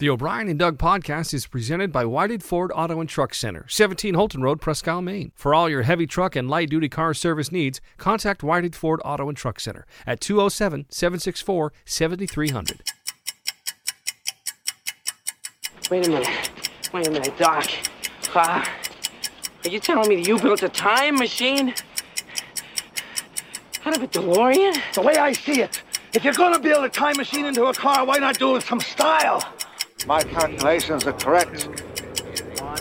The O'Brien and Doug podcast is presented by Whited Ford Auto and Truck Center, 17 Houlton Road, Presque Isle, Maine. For all your heavy truck and light duty car service needs, contact Whited Ford Auto and Truck Center at 207 764 7300. Wait a minute. Wait a minute, Doc. Uh, are you telling me that you built a time machine? Out of a DeLorean? The way I see it, if you're gonna build a time machine into a car, why not do it with some style? My calculations are correct.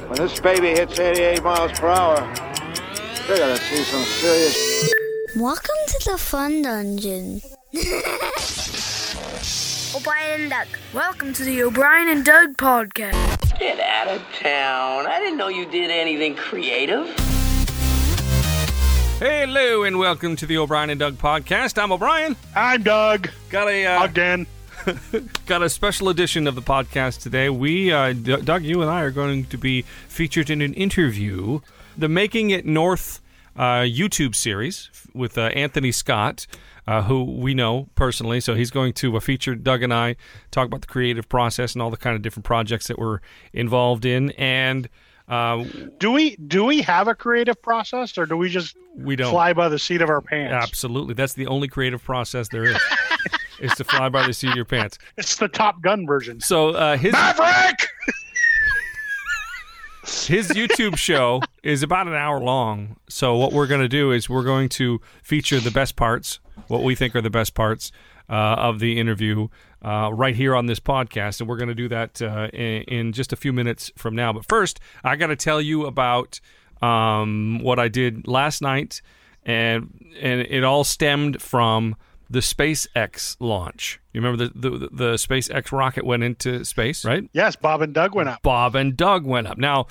When this baby hits 88 miles per hour, you're gonna see some serious. Welcome to the Fun Dungeon. O'Brien and Doug. Welcome to the O'Brien and Doug podcast. Get out of town. I didn't know you did anything creative. Hello and welcome to the O'Brien and Doug podcast. I'm O'Brien. I'm Doug Got a uh, again. got a special edition of the podcast today. We, uh, D- Doug, you and I are going to be featured in an interview, the Making It North uh, YouTube series with uh, Anthony Scott, uh, who we know personally. So he's going to uh, feature Doug and I, talk about the creative process and all the kind of different projects that we're involved in. And uh, Do we do we have a creative process, or do we just we don't fly by the seat of our pants? absolutely. That's the only creative process there is. is to fly by the seat of your pants. It's the Top Gun version. So uh, his Maverick. his YouTube show is about an hour long. So what we're going to do is we're going to feature the best parts, what we think are the best parts uh, of the interview, uh, right here on this podcast, and we're going to do that uh, in, in just a few minutes from now. But first, I got to tell you about um, what I did last night, and and it all stemmed from the SpaceX launch. You remember the the, the SpaceX rocket went into space, right? Yes, Bob and Doug went up. Bob and Doug went up. Now,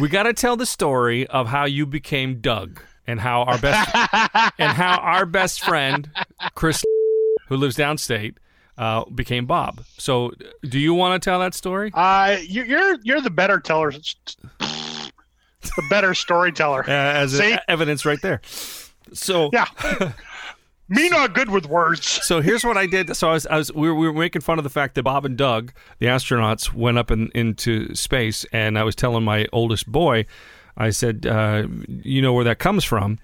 we got to tell the story of how you became Doug and how our best and how our best friend Chris, who lives downstate, uh, became Bob. So, do you want to tell that story? Uh, you, you're you're the better teller, the better storyteller. Uh, as evidence right there. So, Yeah. Me not good with words. so here's what I did. So I was, I was we, were, we were making fun of the fact that Bob and Doug, the astronauts, went up in, into space, and I was telling my oldest boy, I said, uh, "You know where that comes from?"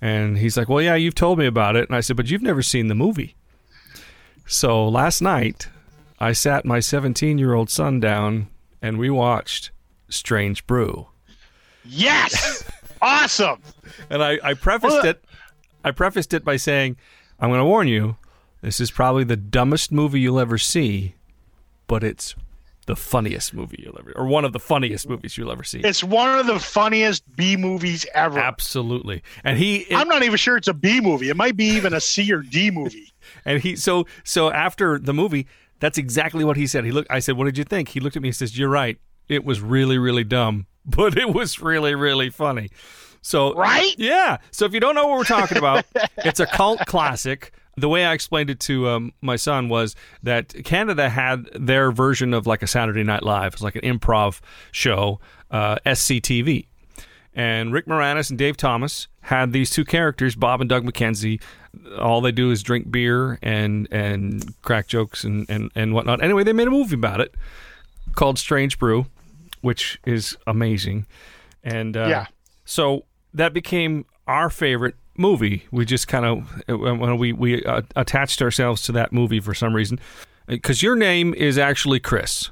And he's like, "Well, yeah, you've told me about it." And I said, "But you've never seen the movie." So last night, I sat my 17 year old son down, and we watched Strange Brew. Yes. awesome. And I, I prefaced Well, it. I prefaced it by saying, "I'm going to warn you. This is probably the dumbest movie you'll ever see, but it's the funniest movie you'll ever, or one of the funniest movies you'll ever see." It's one of the funniest B movies ever. Absolutely. And he, I'm not even sure it's a B movie. It might be even a C or D movie. and he, so so after the movie, that's exactly what he said. He looked. I said, "What did you think?" He looked at me and says, "You're right. It was really really dumb, but it was really really funny." So Right? Yeah. So if you don't know what we're talking about, it's a cult classic. The way I explained it to um, my son was that Canada had their version of like a Saturday Night Live. It's like an improv show, uh, SCTV. And Rick Moranis and Dave Thomas had these two characters, Bob and Doug McKenzie. All they do is drink beer and and crack jokes and, and, and whatnot. Anyway, they made a movie about it called Strange Brew, which is amazing. And uh, Yeah. so that became our favorite movie. We just kind of when we we uh, attached ourselves to that movie for some reason. Because your name is actually Chris.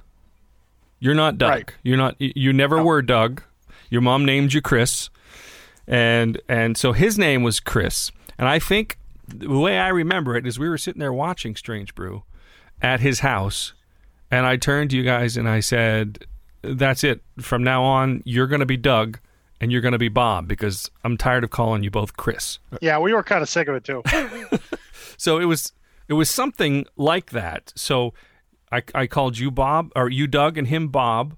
You're not Doug. Right. You're not. You you never were Doug. Your mom named you Chris, and and so his name was Chris. And I think the way I remember it is we were sitting there watching Strange Brew at his house, and I turned to you guys and I said, "That's it. From now on, you're going to be Doug." And you're going to be Bob because I'm tired of calling you both Chris. Yeah, we were kind of sick of it too. So it was it was something like that. So I, I called you Bob or you Doug and him Bob,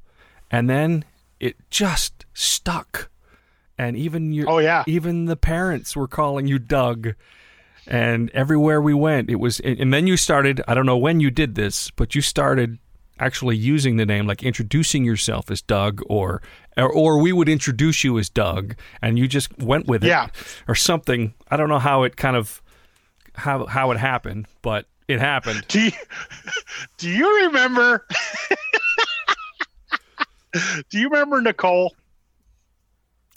and then it just stuck. And even your Oh, yeah. even the parents were calling you Doug. And everywhere we went, it was. And then you started. I don't know when you did this, but you started actually using the name, like introducing yourself as Doug, or or, or we would introduce you as Doug, and you just went with it, Yeah. or something. I don't know how it kind of how how it happened, but it happened. Do you, do you remember? Do you remember Nicole?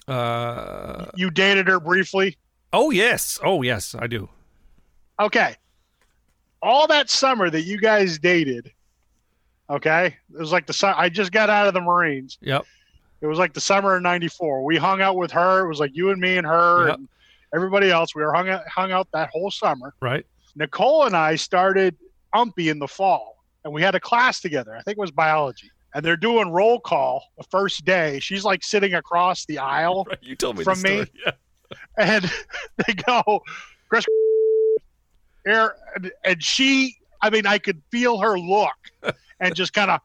Uh, You dated her briefly. oh yes, oh yes, I do. Okay. All that summer that you guys dated, okay, it was like the I just got out of the Marines. Yep. It was like the summer of '94. We hung out with her. It was like you and me and her Yep. and everybody else. We were hung out, hung out that whole summer. Right. Nicole and I started UMPI in the fall, and we had a class together. I think it was biology. And they're doing roll call the first day. She's like sitting across the aisle, Right. You told me From me? Yeah. and they go, Chris, and she, I mean, I could feel her look, and just kind of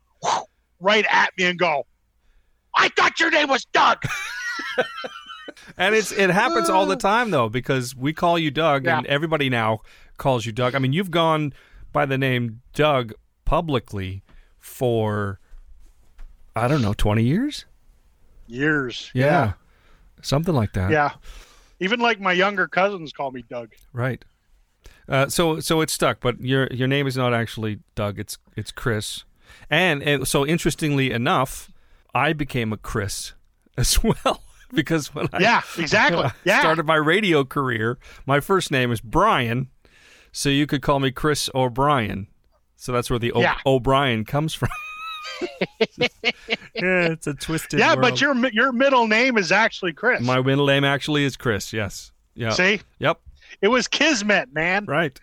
right at me and go, I thought your name was Doug. And it's it happens all the time though because we call you Doug and everybody now calls you Doug. I mean, you've gone by the name Doug publicly for I don't know, 20 years? Years. Yeah. Something like that. Yeah. Even like my younger cousins call me Doug. Right. Uh, so so it's stuck, but your your name is not actually Doug. It's it's Chris, and, and so interestingly enough, I became a Chris as well because when I Yeah, exactly. Yeah. started my radio career, my first name is Brian, so you could call me Chris O'Brien. So that's where the o- Yeah. O'Brien comes from. yeah, it's a twisted. yeah, world. but your your middle name is actually Chris. my middle name actually is Chris. Yes. Yeah. See, Yep. It was Kismet, man. Right.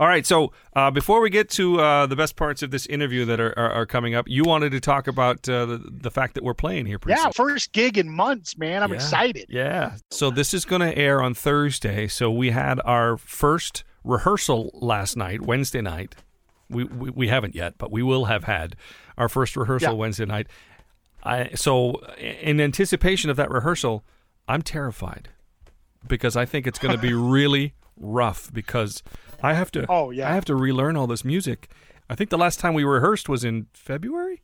All right. So uh, before we get to uh, the best parts of this interview that are, are, are coming up, you wanted to talk about uh, the, the fact that we're playing here. Pretty Yeah, soon. first gig in months, man. I'm Yeah. excited. Yeah. So this is going to air on Thursday. So we had our first rehearsal last night, Wednesday night. We, we, we haven't yet, but we will have had our first rehearsal Yeah. Wednesday night. I, so in anticipation of that rehearsal, I'm terrified because I think it's going to be really rough because I have to Oh, yeah. I have to relearn all this music. I think the last time we rehearsed was in February.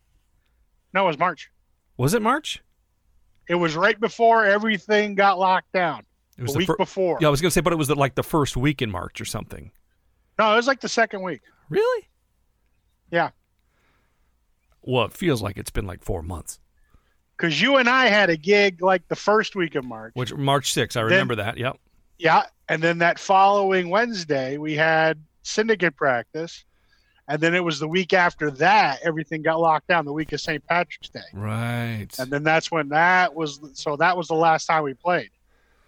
No, it was March. Was it March? It was right before everything got locked down. It was the week fir- before. Yeah, I was going to say, but it was the, like the first week in March or something. No, it was like the second week. Really? Yeah. Well, it feels like it's been like four months. Because you and I had a gig like the first week of March. Which March 6th, I remember that. Yep. Yeah. And then that following Wednesday, we had syndicate practice. And then it was the week after that, everything got locked down, the week of St. Patrick's Day. Right. And then that's when that was, so that was the last time we played.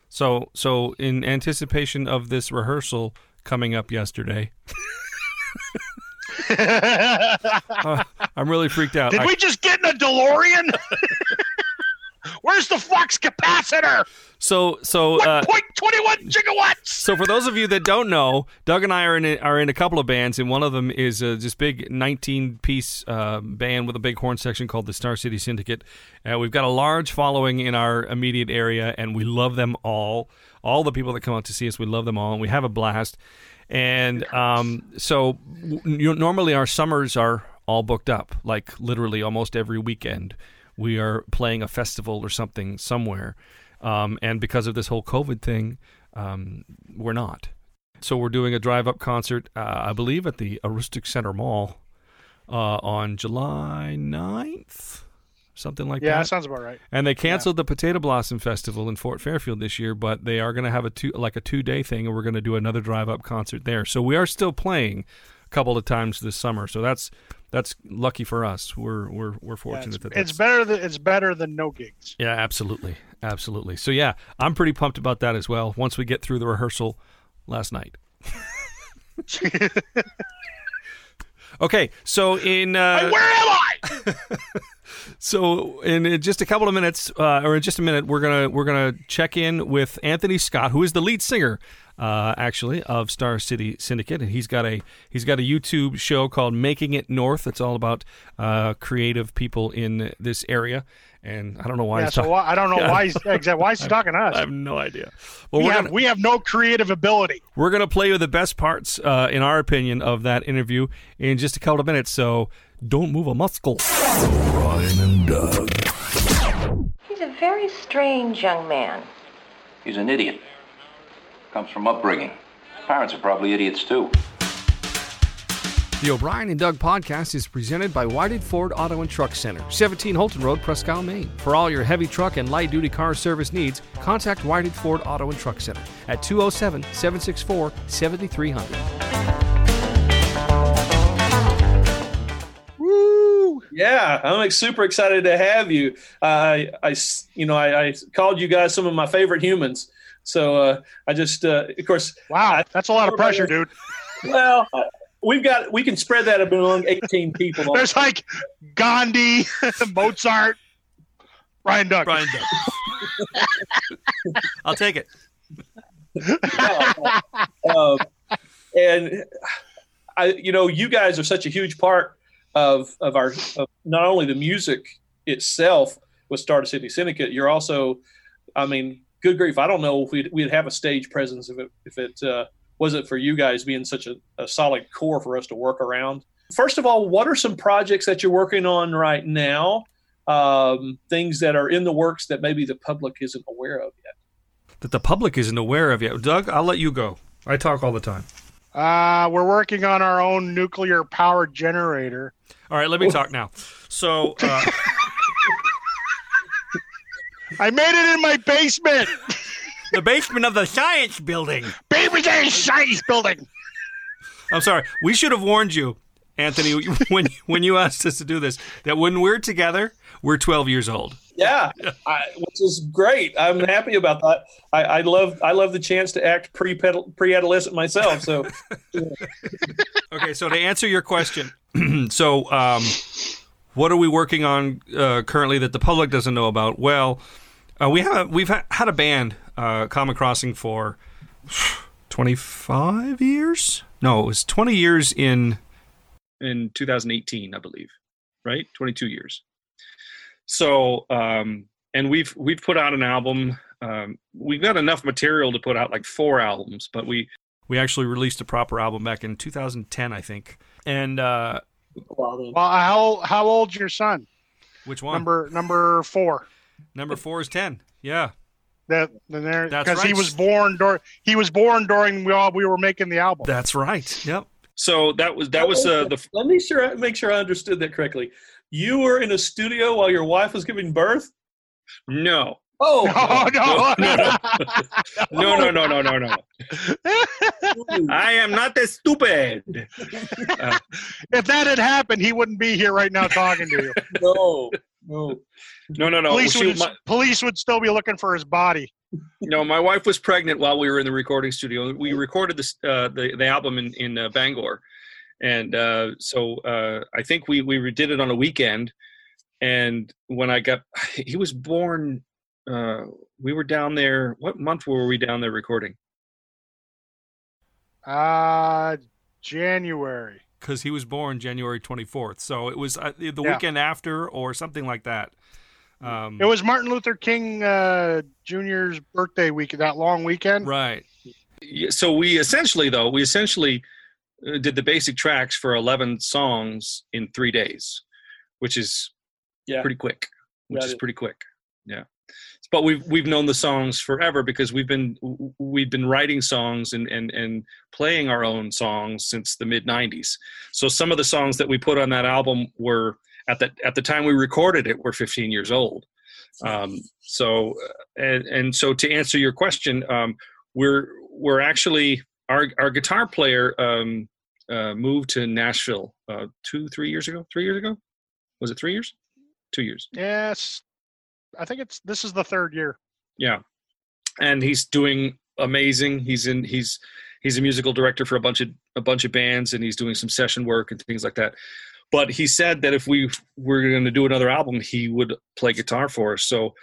So, so in anticipation of this rehearsal coming up yesterday, uh, I'm really freaked out. Did I- we just get in a DeLorean? Where's the flux capacitor? so, so, uh, 1.21 gigawatts. So for those of you that don't know, Doug and I are in a, are in a couple of bands, and one of them is uh, this big 19 piece uh, band with a big horn section called the Star City Syndicate. Uh, we've got a large following in our immediate area, and we love them all. All the people that come out to see us, we love them all, and we have a blast. And um, so you normally our summers are all booked up, like literally almost every weekend. We are playing a festival or something somewhere. Um, and because of this whole COVID thing, um, we're not. So we're doing a drive-up concert, uh, I believe, at the Aroostook Center Mall uh, on July 9th, something like Yeah, that. Yeah, that sounds about right. And they canceled the Potato Blossom Festival in Fort Fairfield this year, but they are going to have a two like a two day thing, and we're going to do another drive up concert there. So we are still playing a couple of times this summer. So that's that's lucky for us. We're we're we're Yeah, fortunate it's, that it's better than it's better than no gigs. yeah, absolutely, absolutely. So yeah, I'm pretty pumped about that as well. Once we get through the rehearsal last night. okay, so in uh, Where am I? So in just a couple of minutes, uh, or in just a minute, we're gonna we're gonna check in with Anthony Scott, who is the lead singer, uh, actually of Star City Syndicate, and he's got a he's got a YouTube show called Making It North. It's all about uh, creative people in this area, and I don't know why. yeah, he's so talk- why, I don't know Yeah. why he's exactly why he's talking to us. I have no idea. Well, we have gonna we have no creative ability. we're gonna play you the best parts, uh, in our opinion, of that interview in just a couple of minutes. So don't move a muscle. Brian and Doug. He's a very strange young man. He's an idiot. Comes from upbringing. Parents are probably idiots too. The O'Brien and Doug podcast is presented by Whited Ford Auto and Truck Center, 17 Houlton Road, Presque Isle, Maine. For all your heavy truck and light duty car service needs, contact Whited Ford Auto and Truck Center at 207 764 7300. Yeah, I'm like, super excited to have you. I, you know, I, I called you guys some of my favorite humans. So uh, I just, uh, of course, Wow, that's a lot of pressure, dude. well, uh, we've got we can spread that among 18 people. There's like Gandhi, Mozart, Ryan Duck. Brian Doug. I'll take it. um, and I, you know, you guys are such a huge part of of our of not only the music itself with Star City Syndicate. You're also, I mean, good grief, I don't know if we'd we'd have a stage presence if it if it uh, wasn't for you guys being such a, a solid core for us to work around. First of all, what are some projects that you're working on right now? Um, things that are in the works that maybe the public isn't aware of yet. That the public isn't aware of yet. Doug, I'll let you go. I talk all the time. Uh, we're working on our own nuclear power generator. All right, let me talk now. So, uh, I made it in my basement. the basement of the science building. Baby Day Science Building. I'm sorry. We should have warned you, Anthony, when when you asked us to do this, that when we're together, we're 12 years old. Yeah, I, which is great. I'm happy about that. I, I love I love the chance to act pre pre adolescent myself. So Okay, so to answer your question, so um, what are we working on uh, currently that the public doesn't know about? Well, uh, we have we've ha- had a band, uh, Common Crossing, for 25 years. No, it was 20 years in in 2018, I believe. Right, 22 years. So, um, and we've we've put out an album. Um, we've got enough material to put out like four albums, but we we actually released a proper album back in 2010, I think. And uh, Well, how how old's your son? which one? Number number four. Number four is 10. Yeah. That there That's because he right. was born during he was born during we all we were making the album. That's right. Yep. So that was that was uh, the let me sure make sure I understood that correctly. You were in a studio while your wife was giving birth. no. Oh No, no, No, no, no, no, no, no. no. I am not that stupid. Uh, if that had happened, he wouldn't be here right now talking to you. no, no. no, no, no. police, She- would, my, police would still be looking for his body. no, my wife was pregnant while we were in the recording studio. We recorded this uh, the the album in in uh, Bangor, and uh, so uh, I think we we did it on a weekend. And when I got, he was born. Uh, we were down there. What month were we down there recording? Uh January. Because he was born January twenty fourth. So it was uh, the Yeah. weekend after, or something like that. Um, It was Martin Luther King uh, Jr.'s birthday week, that long weekend. Right. Yeah, So we essentially, though, we essentially did the basic tracks for 11 songs in three days, which is Yeah. pretty quick. Which is- pretty quick. Yeah. But we've we've known the songs forever because we've been we've been writing songs and and and playing our own songs since the mid 90s. So some of the songs that we put on that album were at the at the time we recorded it were 15 years old. Um, so uh, and and so to answer your question, um, we're we're actually our our guitar player um, uh, moved to Nashville uh, two three years ago. Three years ago, was it three years? Two years. Yes, I think it's this is the third year. Yeah, and he's doing amazing. He's in he's he's a musical director for a bunch of a bunch of bands, and he's doing some session work and things like that. But he said that if we were going to do another album, he would play guitar for us. So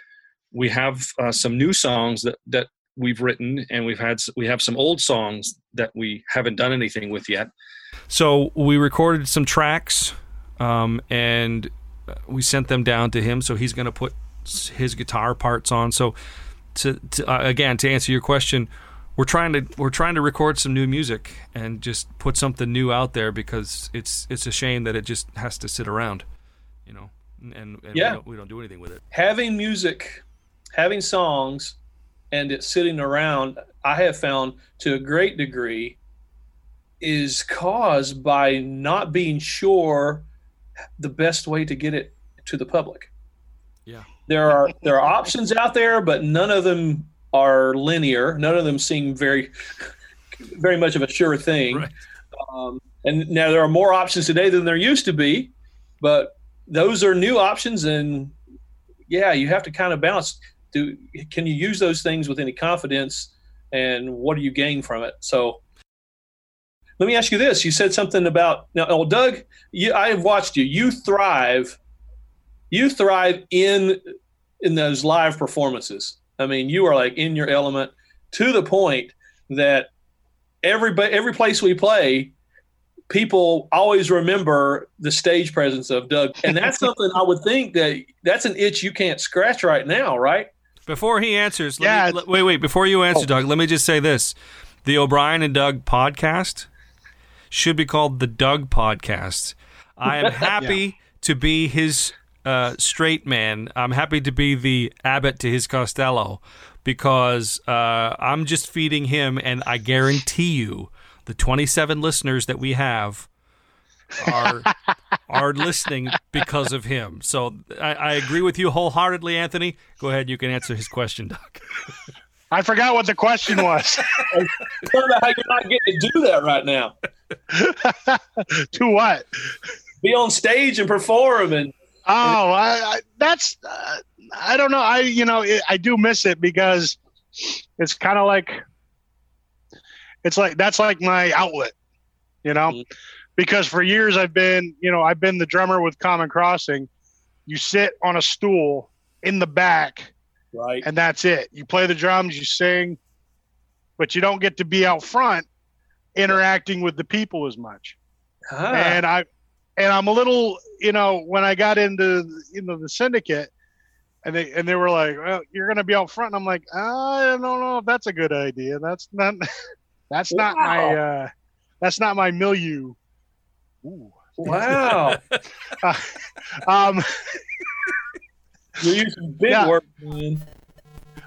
we have uh, some new songs that that we've written, and we've had we have some old songs that we haven't done anything with yet. So we recorded some tracks, um, and we sent them down to him. So he's going to put his guitar parts on. So to, to uh, again to answer your question, we're trying to we're trying to record some new music and just put something new out there because it's it's a shame that it just has to sit around, you know, and, and Yeah. we, don't, we don't do anything with it. having music, having songs, and it's sitting around, I have found to a great degree is caused by not being sure the best way to get it to the public. Yeah. There are there are options out there, but none of them are linear. None of them seem very very much of a sure thing. Right. Um, and now there are more options today than there used to be, but those are new options, and yeah, you have to kind of balance. Do can you use those things with any confidence, and what do you gain from it? So, let me ask you this: You said something about now, oh, Doug. You, I have watched you. You thrive. You thrive in in those live performances. I mean, you are like in your element to the point that every every place we play, people always remember the stage presence of Doug, and that's something I would think that that's an itch you can't scratch right now, right? Before he answers, Yeah, me, wait, wait. Before you answer, Oh. Doug, let me just say this: the O'Brien and Doug podcast should be called the Doug Podcast. I am happy to be his uh, straight man. I'm happy to be the Abbott to his Costello because uh, I'm just feeding him, and I guarantee you, the 27 listeners that we have are are listening because of him. So I, I agree with you wholeheartedly, Anthony. Go ahead, you can answer his question, Doc. I forgot what the question was. Talk about how you're not getting to do that right now. to what? Be on stage and perform, and Oh, I, I that's uh, I don't know. I you know it, I do miss it because it's kind of like it's like that's like my outlet, you know. Mhm. Because for years I've been you know I've been the drummer with Common Crossing. You sit on a stool in the back, right, and that's it. You play the drums, you sing, but you don't get to be out front interacting with the people as much Ah, and I and I'm a little, you know, when I got into you know the syndicate, and they and they were like, "Well, you're going to be out front," and I'm like, "I don't know if that's a good idea. That's not that's not my uh, that's not my milieu." Ooh. wow, Um, you're using big Yeah. words. man.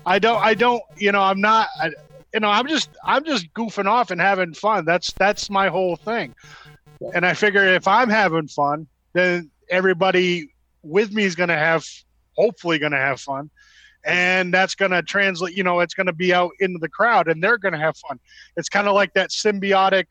I don't I don't you know I'm not I, you know I'm just I'm just goofing off and having fun. That's that's my whole thing. And I figure if I'm having fun, then everybody with me is going to have hopefully going to have fun. And that's going to translate, you know, it's going to be out into the crowd and they're going to have fun. It's kind of like that symbiotic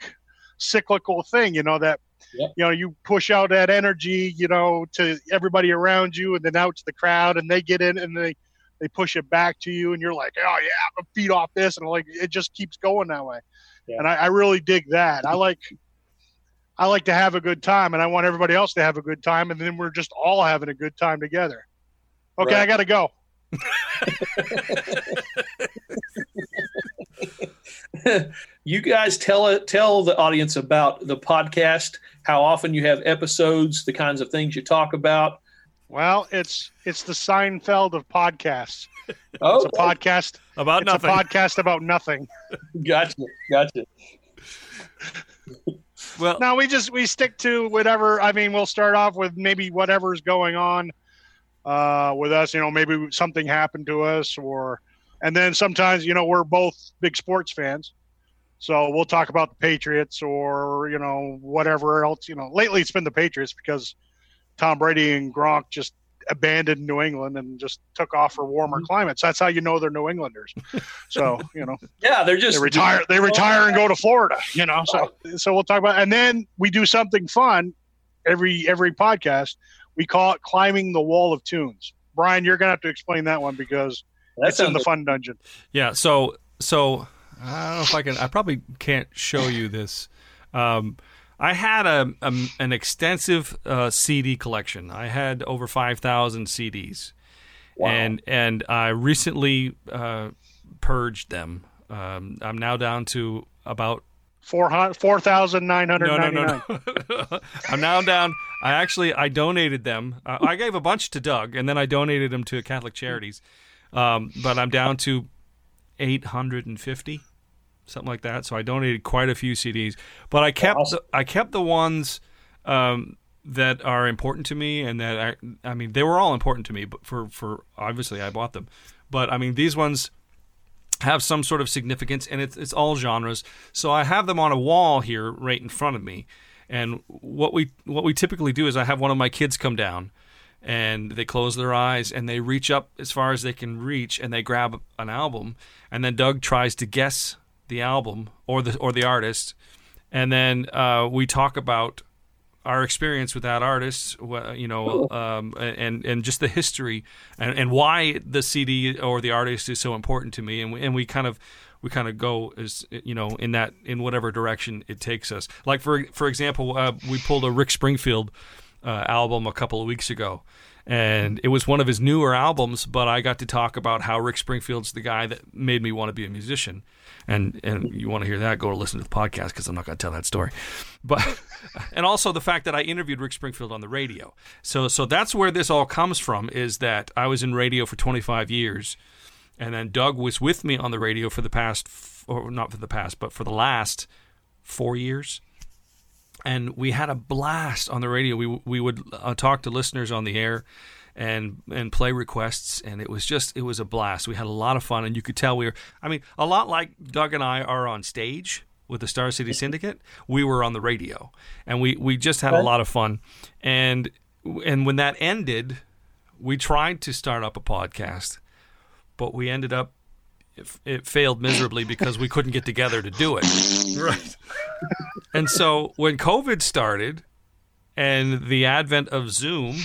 cyclical thing, you know, that Yep. you know, you push out that energy, you know, to everybody around you and then out to the crowd and they get in and they they push it back to you and you're like oh yeah i'm feed off this and like it just keeps going that way. Yeah. and I, I really dig that. I like i like to have a good time and i want everybody else to have a good time and then we're just all having a good time together. Okay i gotta go. You guys tell it tell the audience about the podcast how often you have episodes the kinds of things you talk about. Well it's it's the seinfeld of podcasts. Oh it's a podcast. About it's nothing. a podcast about nothing. Gotcha gotcha. Well, now we just we stick to whatever i mean we'll start off with maybe whatever's going on uh with us you know maybe something happened to us or and then sometimes you know we're both big sports fans so we'll talk about the patriots or you know whatever else you know lately it's been the patriots because tom brady and gronk just abandoned new england and just took off for warmer mm-hmm. climates that's how you know they're new englanders so you know yeah they're just they retire they retire and go to Florida, you know. So so we'll talk about and then we do something fun every every podcast. We call it climbing the wall of tunes. Brian, you're gonna have to explain that one because that it's in the fun dungeon. Yeah. So so I don't know if I can. I probably can't show you this. Um, I had a, a an extensive uh, CD collection. I had over five thousand CDs, and and I recently uh, purged them. Um, I'm now down to about Four hundred four thousand nine hundred no, no, no, no. I'm now down. I actually I donated them. Uh, I gave a bunch to Doug, and then I donated them to Catholic Charities. Um, but I'm down to 850, something like that. So I donated quite a few CDs, but I kept Awesome. the, I kept the ones um, that are important to me, and that I, I mean they were all important to me. But for for obviously I bought them, but I mean these ones have some sort of significance, and it's it's all genres. So I have them on a wall here, right in front of me. And what we what we typically do is I have one of my kids come down, and they close their eyes and they reach up as far as they can reach, and they grab an album, and then Doug tries to guess the album or the or the artist, and then uh, we talk about our experience with that artist, you know, um, and and just the history and, and why the CD or the artist is so important to me, and we, and we kind of we kind of go as you know in that in whatever direction it takes us. Like for for example, uh, we pulled a Rick Springfield uh, album a couple of weeks ago. And it was one of his newer albums, but I got to talk about how Rick Springfield's the guy that made me want to be a musician. And and you want to hear that, go listen to the podcast because I'm not going to tell that story. But and also the fact that I interviewed Rick Springfield on the radio. So so that's where this all comes from. Is that I was in radio for 25 years, and then Doug was with me on the radio for the past, or not for the past, but for the last four years and we had a blast on the radio. We we would uh, talk to listeners on the air and and play requests and it was just it was a blast. We had a lot of fun and you could tell we were I mean a lot like Doug and I are on stage with the Star City Syndicate, we were on the radio and we we just had a lot of fun. And and when that ended, we tried to start up a podcast, but we ended up it, it failed miserably because we couldn't get together to do it. Right. And so when COVID started and the advent of Zoom,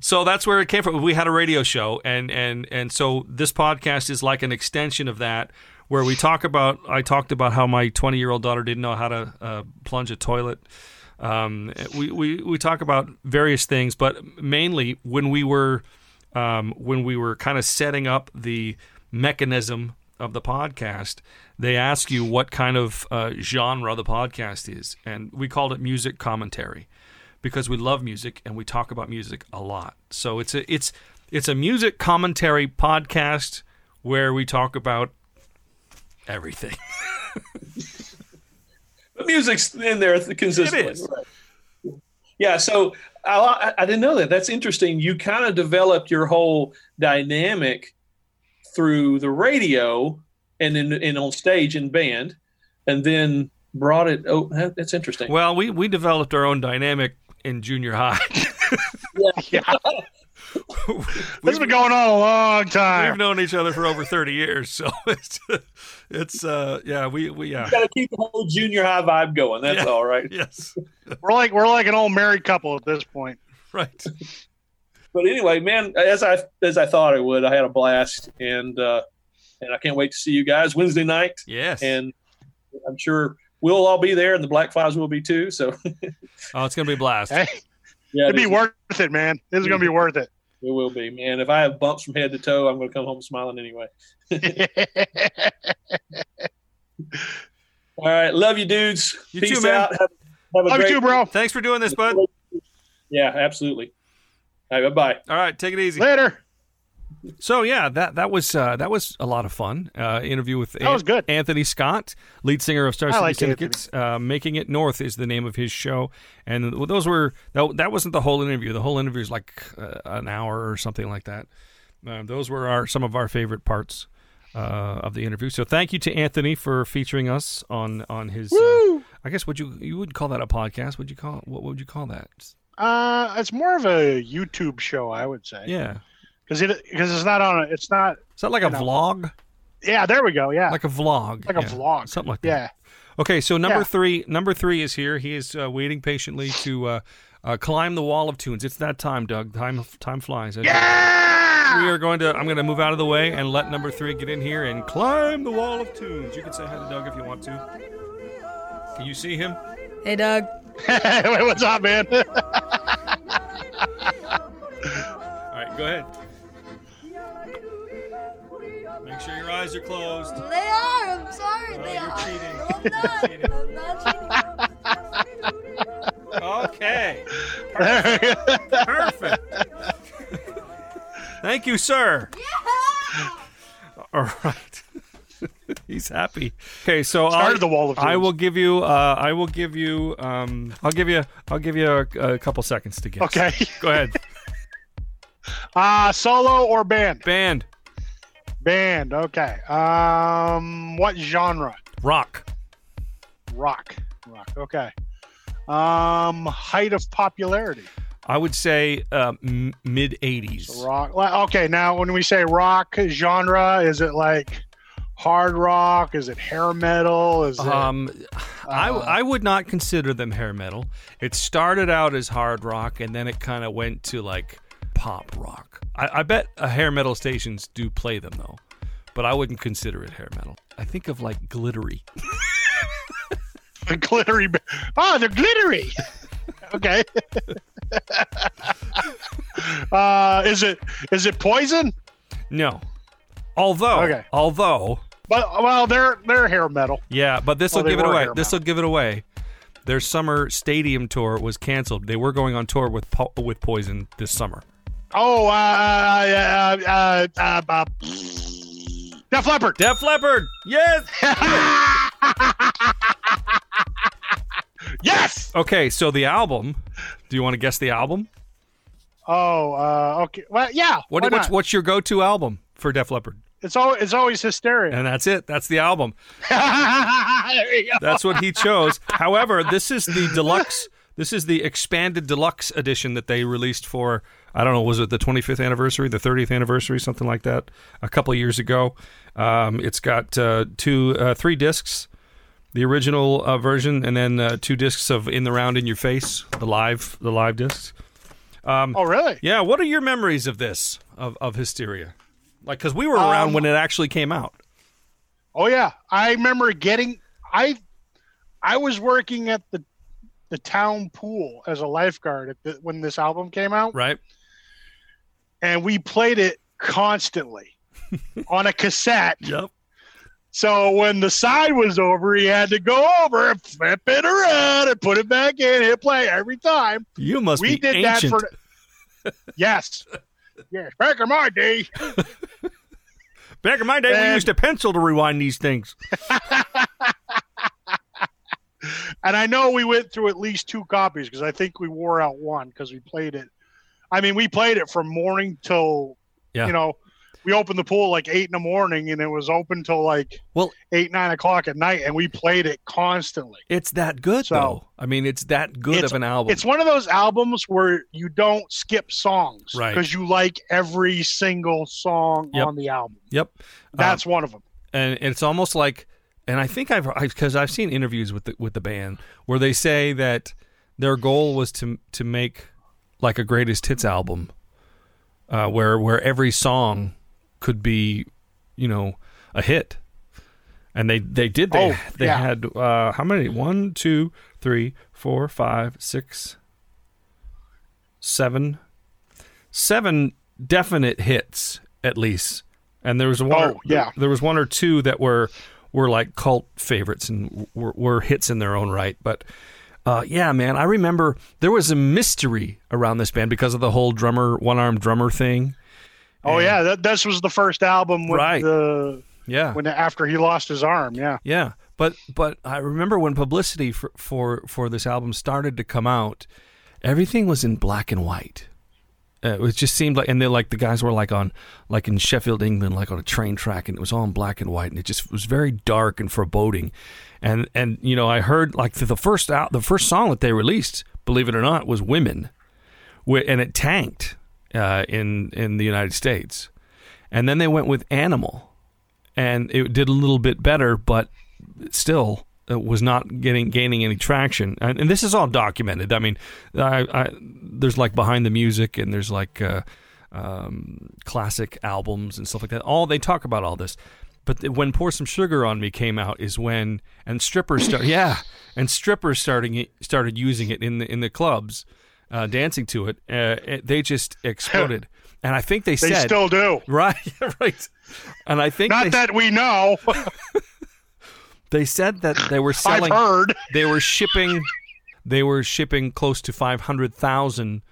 so that's where it came from. We had a radio show and and and so this podcast is like an extension of that where we talk about I talked about how my 20-year-old daughter didn't know how to uh, plunge a toilet. Um, we, we we talk about various things, but mainly when we were um, when we were kind of setting up the mechanism of the podcast, they ask you what kind of uh, genre the podcast is, and we called it music commentary because we love music and we talk about music a lot. So it's a it's it's a music commentary podcast where we talk about everything. But music's in there consistently. It is. Right. Yeah, so I, I didn't know that. That's interesting. You kind of developed your whole dynamic through the radio and in, in on stage in band, and then brought it. Oh, that- that's interesting. Well, we we developed our own dynamic in junior high. Yeah, This has been going on a long time. We've known each other for over thirty years, so it's it's uh yeah we we yeah Got to keep the whole junior high vibe going. That's Yeah. all right. yes We're like we're like an old married couple at this point. right But anyway, man, as I as I thought I would, I had a blast, and uh, and I can't wait to see you guys Wednesday night. yes And I'm sure we'll all be there, and the Black Flies will be too. So oh it's gonna be a blast Hey, yeah, it'd it be worth it, man. This is gonna be worth it. It will be, man. If I have bumps from head to toe, I'm going to come home smiling anyway. All right, love you, dudes. You Peace too, man. out. Have, have a Love you too, bro. thanks for doing this bud Yeah, absolutely. All right, bye bye. all right take it easy Later. so yeah that that was uh, that was a lot of fun uh, interview with That was good. Anthony Scott lead singer of Star I City like Syndicates uh, making it north is the name of his show and those were that, that wasn't the whole interview the whole interview is like uh, an hour or something like that uh, those were our some of our favorite parts uh, of the interview. So thank you to Anthony for featuring us on on his. Uh, I guess would you you would call that a podcast? Would you call what would you call that? Uh, it's more of a YouTube show, I would say. Yeah, Because it because it's not on a. It's not. is that like a know. vlog? Yeah, there we go. Yeah, Like a vlog? Like a vlog. something like that. yeah. Okay, so number Yeah. three, number three is here. He is uh, waiting patiently to uh, uh, climb the wall of tunes. It's that time, Doug. Time time flies. Yeah. We are going to. I'm going to move out of the way and let number three get in here and climb the wall of tunes. You can say hi to Doug if you want to. Can you see him? Hey, Doug. Wait, what's up, man? All right, go ahead. Make sure your eyes are closed. They are. I'm sorry. Oh, they you're are. cheating. No, I'm Cheating. not. I'm not cheating. Okay. Perfect. Thank you, sir. Yeah. All right. He's happy. Okay, so I'll- the wall of I will give you. Uh, I will give you. Um, I'll give you. I'll give you a, a couple seconds to guess. okay. Go ahead. Uh solo or band? Band. Band. Okay. Um, what genre? Rock. Rock. Rock. Okay. Um, height of popularity. I would say uh, m- mid 80s. Rock. Okay. Now, when we say rock genre, is it like hard rock? Is it hair metal? Is? Um, I, Uh, I would not consider them hair metal. It started out as hard rock, and then it kind of went to like pop rock. I, I bet uh, hair metal stations do play them though, but I wouldn't consider it hair metal. I think of like glittery. the glittery. Oh, they're glittery. okay. uh, is it is it poison? No, although Okay. although But well, they're they're hair metal. yeah, but this will they give it away. This will give it away. Their summer stadium tour was canceled. They were going on tour with po- with Poison this summer. Oh, uh, uh, uh, uh, uh, Def Leppard. Def Leppard. Yes. yes. Okay, so the album. Do you want to guess the album? Oh, uh, okay. Well, yeah. What, what's what's your go-to album for Def Leppard? It's always it's always hysteria. And that's it. That's the album. there you go. That's what he chose. However, this is the deluxe. This is the expanded deluxe edition that they released for. I don't know. Was it the 25th anniversary, the 30th anniversary, something like that? A couple of years ago. Um, it's got uh, two, uh, three discs. The original uh, version, and then uh, two discs of "In the Round in Your Face," the live, the live discs. Um, oh, really? Yeah. What are your memories of this of of Hysteria? Like, because we were around Um, when it actually came out. Oh yeah, I remember getting. I I was working at the the town pool as a lifeguard at the, when this album came out, Right. and we played it constantly on a cassette. Yep. So when the side was over, he had to go over and flip it around and put it back in. He'd play every time. You must we be did ancient. that for. yes. Yes. Back in my day. Back in my day, we used a pencil to rewind these things. And I know we went through at least two copies because I think we wore out one because we played it. I mean, we played it from morning till, Yeah. you know, we opened the pool like eight in the morning and it was open till like Well, eight, nine o'clock at night. And we played it constantly. it's that good So- though. I mean, it's that good It's- of an album. It's one of those albums where you don't skip songs Right. because you like every single song Yep. on the album. yep. That's Um, one of them. and it's almost like, and I think I've because I've seen interviews with the with the band where they say that their goal was to to make like a greatest hits album, uh, where where every song could be, you know, a hit. And they, they did. They Oh, they yeah. had uh, how many? One, two, three, four, five, six, seven, seven definite hits at least. And there was one. Oh, yeah. There was one or two that were were like cult favorites and were, were hits in their own right. But uh, yeah, man, I remember there was a mystery around this band because of the whole drummer, one armed drummer thing. Oh, yeah. That, this was the first album with Right. the, Yeah. when after he lost his arm. Yeah. Yeah, but but I remember when publicity for for, for this album started to come out, everything was in black and white. Uh, it just seemed like, and they like the guys were like on like in Sheffield, England, like on a train track, and it was all in black and white, and it just was very dark and foreboding. And and you know, I heard like the, the first out the first song that they released, believe it or not, was "Women," and it tanked uh, in in the United States. And then they went with "Animal," and it did a little bit better, but still it was not getting gaining any traction. And, and this is all documented. I mean, I, I, there's like behind the music, and there's like uh, um, classic albums and stuff like that. All they talk about all this. But when "Pour Some Sugar on Me" came out, is when and strippers start, yeah, and strippers starting started using it in the in the clubs, uh, dancing to it. Uh, they just exploded, and I think they, They said they still do. right, right, and I think Not they, that we know. they said that they were selling. I've heard. They were shipping. They were shipping close to five hundred thousand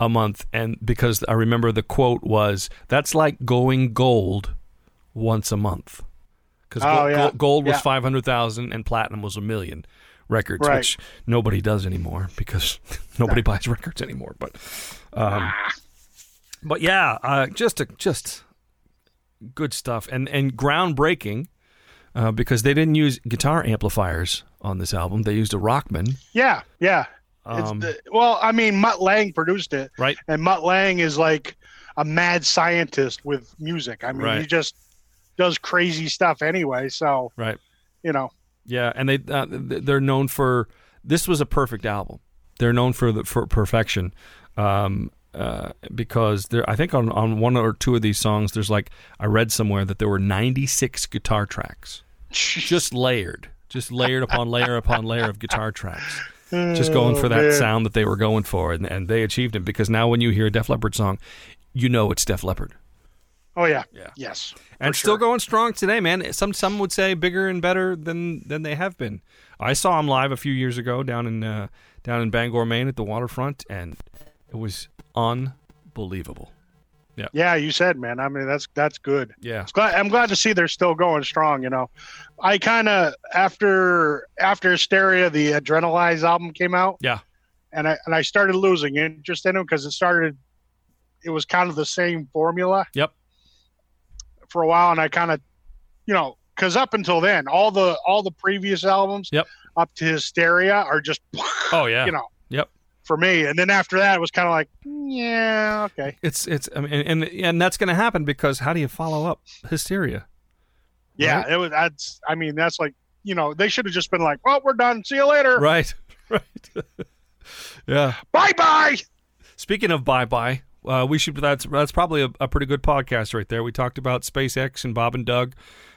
a month, and because I remember the quote was, "That's like going gold once a month." Because Oh, yeah. gold was Yeah. five hundred thousand and platinum was a million records, Right. which nobody does anymore because nobody buys records anymore. But, um, but yeah, uh, just a just good stuff and and groundbreaking uh, because they didn't use guitar amplifiers on this album. They used a Rockman. Yeah, yeah. Um, it's the, well, I mean, Mutt Lange produced it, right? And Mutt Lange is like a mad scientist with music. I mean, he just does crazy stuff anyway. So, Right. you know, Yeah, and they uh, they're known for this was a perfect album. They're known for the for perfection, um, uh, because there I think on on one or two of these songs there's like I read somewhere that there were 96 guitar tracks, just layered, just layered upon layer upon layer of guitar tracks. Just going for Oh, that sound that they were going for, and, and they achieved it because now when you hear a Def Leppard song, you know it's Def Leppard. Oh yeah, Yeah. yes, and still sure. going strong today, man. Some some would say bigger and better than than they have been. I saw them live a few years ago down in uh, down in Bangor, Maine, at the waterfront, and it was unbelievable. Yeah, Yeah, you said, man. I mean, that's that's good. yeah, glad, I'm glad to see they're still going strong. You know, I kind of after after Hysteria, the Adrenalize album came out, yeah, and I and I started losing interest in them because it started. It was kind of the same formula. Yep. For a while, and I kind of, you know, because up until then, all the all the previous albums, Yep. up to Hysteria, are just, Oh yeah, you know, yep. for me. And then after that, it was kind of like, yeah, okay, It's it's I mean, and and that's going to happen because how do you follow up Hysteria? yeah. Right. It was. That's. I mean, that's like, you know, they should have just been like, well, we're done. See you later. Right, right. yeah. Bye bye. Speaking of bye bye, uh, we should. That's that's probably a, a pretty good podcast right there. We talked about SpaceX and Bob and Doug.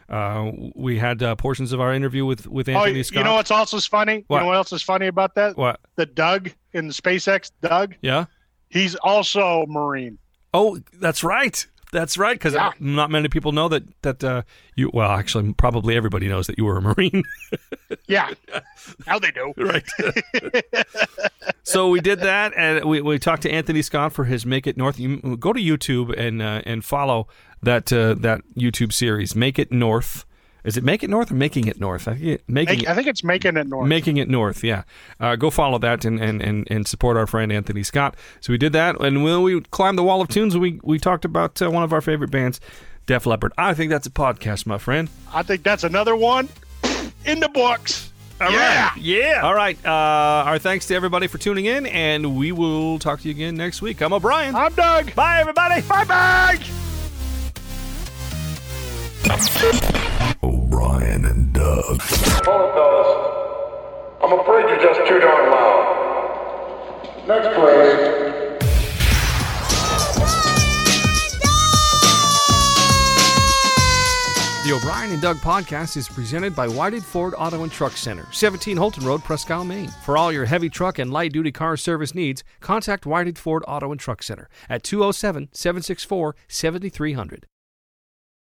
Uh, we had uh, portions of our interview with with Oh, Anthony you Scott. know what's also funny? What? You know what else is funny about that? What? The Doug in the SpaceX Doug. Yeah. He's also Marine. Oh, that's right. That's right. Because Yeah. not many people know that that uh, you. Well, actually, probably everybody knows that you were a Marine. Yeah. How they do. right. so we did that, and we, we talked to Anthony Scott for his "Make It North." You, go to YouTube and uh, and follow that uh, that YouTube series, "Make It North." Is it "Make It North" or "Making It North"? I think it, making Make- I think it's making it north. Making it north, yeah. Uh, go follow that and, and, and, and support our friend Anthony Scott. So we did that, and when we climbed the wall of tunes, we we talked about uh, one of our favorite bands, Def Leppard. I think that's a podcast, my friend. I think that's another one in the books. All yeah. right. yeah. All right. Uh, our thanks to everybody for tuning in, and we will talk to you again next week. I'm O'Brien. I'm Doug. Bye, everybody. Bye bye. O'Brien and Doug. Hold it, fellas. I'm afraid you're just too darn loud. Next, please. The O'Brien and Doug podcast is presented by Whited Ford Auto and Truck Center, 17 Houlton Road, Presque Isle, Maine. For all your heavy truck and light duty car service needs, contact Whited Ford Auto and Truck Center at 207 764 7300.